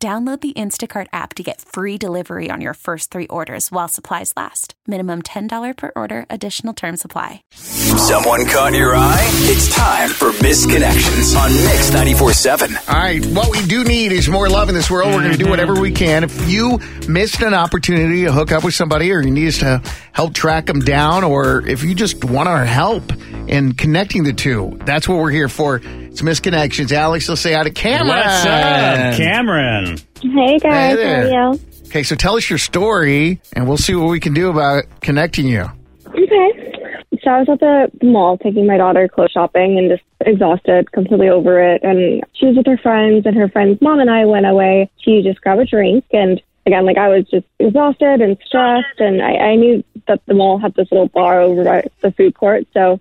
Download the Instacart app to get free delivery on your first three orders while supplies last. Minimum $10 per order, additional term supply. Someone caught your eye? It's time for Misconnections on Mix 94.7. All right, what we do need is more love in this world. We're going to do whatever we can. If you missed an opportunity to hook up with somebody or you need us to help track them down, or if you just want our help in connecting the two, that's what we're here for. It's Misconnections. Alex, let's say hi to Cameron. What's up, Cameron? Hey guys, there. how are you? Okay, so tell us your story, and we'll see what we can do about connecting you. Okay. So I was at the mall taking my daughter clothes shopping and just exhausted, completely over it. And she was with her friends, and her friend's mom and I went away to just grab a drink. And again, like I was just exhausted and stressed, and I, I knew that the mall had this little bar over by the food court. So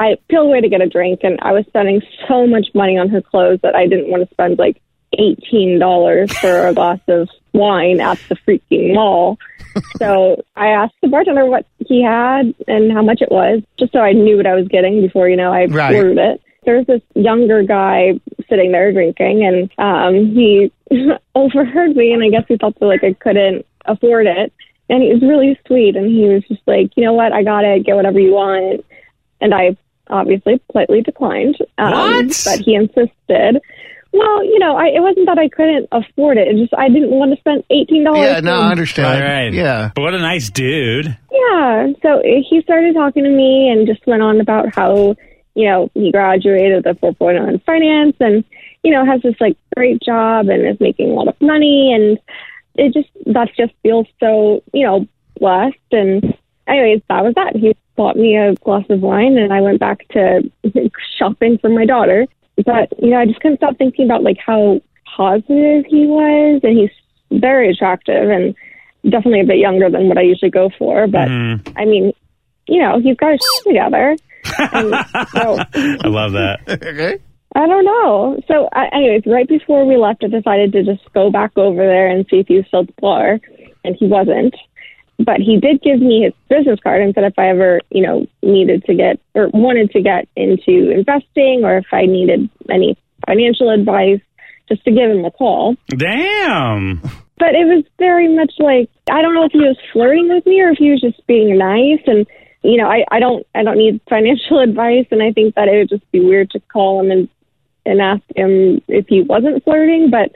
I peeled away to get a drink, and I was spending so much money on her clothes that I didn't want to spend like eighteen dollars for a glass of wine at the freaking mall. so I asked the bartender what he had and how much it was, just so I knew what I was getting before you know I Right. ordered it. There's this younger guy sitting there drinking, and um, he overheard me, and I guess he thought that like I couldn't afford it. And he was really sweet, and he was just like, you know what, I got it, get whatever you want. And I obviously politely declined. Um, What? But he insisted. Well, you know, I, it wasn't that I couldn't afford it. It just I didn't want to spend eighteen dollars. Yeah, no, I understand. All right. Yeah. But what a nice dude. Yeah. So he started talking to me and just went on about how, you know, he graduated with a 4.0 in finance and, you know, has this like great job and is making a lot of money. And it just, that just feels so, you know, blessed. And anyways, that was that. He bought me a glass of wine and I went back to shopping for my daughter. But, you know, I just couldn't stop thinking about like how positive he was and he's very attractive and definitely a bit younger than what I usually go for. But Mhm. I mean, you know, he's got his shit together. And so I love that. Okay. I don't know. So, I, anyways, right before we left, I decided to just go back over there and see if he was still at the bar, and he wasn't. But he did give me his business card and said if I ever, you know, needed to get or wanted to get into investing or if I needed any financial advice, just to give him a call. Damn. But it was very much like I don't know if he was flirting with me or if he was just being nice and you know, I, I don't I don't need financial advice and I think that it would just be weird to call him and and ask him if he wasn't flirting, but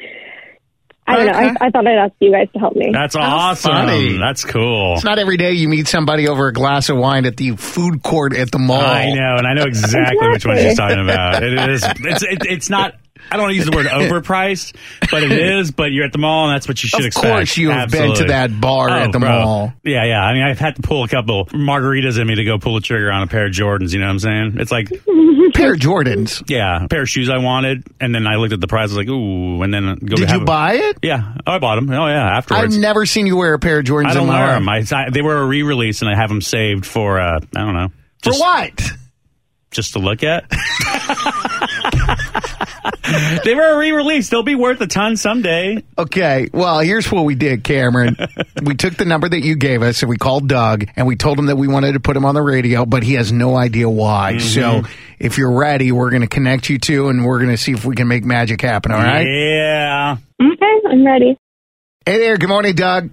I don't know. I, I thought I'd ask you guys to help me. That's awesome. funny. That's cool. It's not every day you meet somebody over a glass of wine at the food court at the mall. I know, and I know exactly which one she's talking about. It is. It's. It, it's not. I don't want to use the word overpriced, but it is. But you're at the mall, and that's what you should Of expect. Of course you have been to that bar Oh, at the bro. mall. Yeah, yeah. I mean, I've had to pull a couple margaritas in me to go pull the trigger on a pair of Jordans. You know what I'm saying? It's like, Pair of Jordans. yeah, a pair of shoes I wanted, and then I looked at the price. I was like, ooh, and then go. Did you a- buy it? Yeah, oh, I bought them. Oh yeah, afterwards. I've never seen you wear a pair of Jordans I don't wear life. them. I, I- they were a re-release, and I have them saved for. Uh, I don't know. For Just, what? Just to look at. they were re-released. They'll be worth a ton someday. Okay, well, here's what we did, Cameron. we took the number that you gave us and we called Doug and we told him that we wanted to put him on the radio, but he has no idea why. Mm-hmm. So if you're ready, we're going to connect you two and we're going to see if we can make magic happen, all right? Yeah. okay, I'm ready. Hey there, good morning, Doug.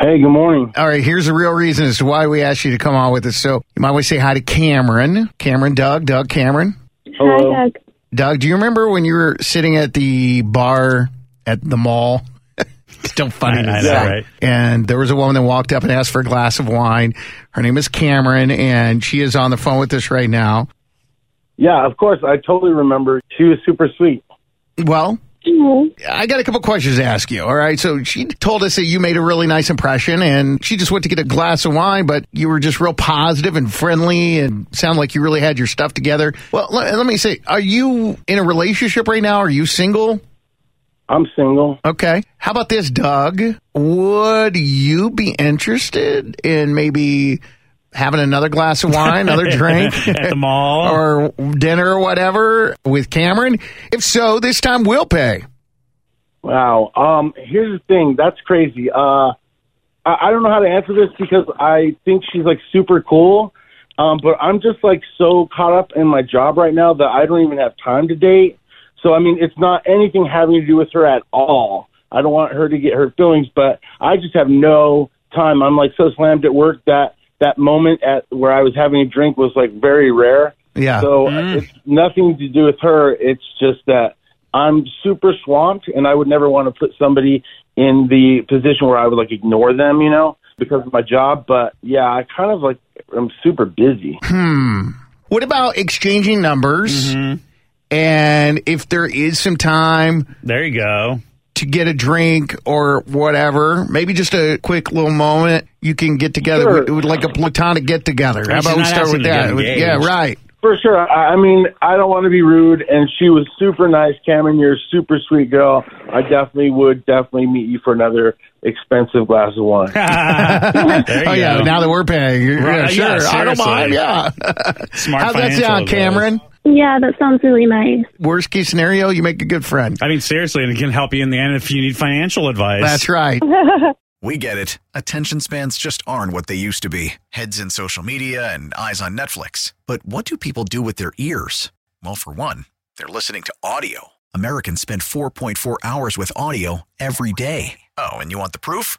Hey, good morning. All right, here's the real reason as to why we asked you to come on with us. So you might want to say hi to Cameron. Cameron, Doug, Doug, Cameron. Hello. Hi, Doug. Doug, do you remember when you were sitting at the bar at the mall? Still funny I- to I know, say. right? And there was a woman that walked up and asked for a glass of wine. Her name is Cameron, and she is on the phone with us right now. Yeah, of course. I totally remember. She was super sweet. Well, I got a couple questions to ask you. All right. So she told us that you made a really nice impression and she just went to get a glass of wine, but you were just real positive and friendly and sound like you really had your stuff together. Well, let, let me say, are you in a relationship right now? Are you single? I'm single. Okay. How about this, Doug? Would you be interested in maybe having another glass of wine, another drink At the mall. or dinner or whatever with Cameron? If so, this time we'll pay. Wow. Um, here's the thing. That's crazy. Uh, I, I don't know how to answer this because I think she's like super cool. Um, but I'm just like so caught up in my job right now that I don't even have time to date. So I mean, it's not anything having to do with her at all. I don't want her to get her feelings, but I just have no time. I'm like so slammed at work that that moment at where I was having a drink was like very rare. Yeah. So mm. uh, it's nothing to do with her. It's just that I'm super swamped, and I would never want to put somebody in the position where I would like ignore them, you know, because of my job. But yeah, I kind of like I'm super busy. Hmm. What about exchanging numbers? Mm-hmm. And if there is some time there you go. To get a drink or whatever, maybe just a quick little moment, you can get together Sure. with, with like a platonic get together. How about we start with that? With- Yeah, right. For sure. I, I mean, I don't want to be rude, and she was super nice. Cameron, you're a super sweet girl. I definitely would definitely meet you for another expensive glass of wine. there you oh yeah, go. now that we're paying, yeah, sure. yeah, I don't mind. Yeah. Smart How's that sound, advice. Cameron? Yeah, that sounds really nice. Worst case scenario, you make a good friend. I mean, seriously, and it can help you in the end if you need financial advice. That's right. We get it. Attention spans just aren't what they used to be heads in social media and eyes on Netflix. But what do people do with their ears? Well, for one, they're listening to audio. Americans spend 4.4 hours with audio every day. Oh, and you want the proof?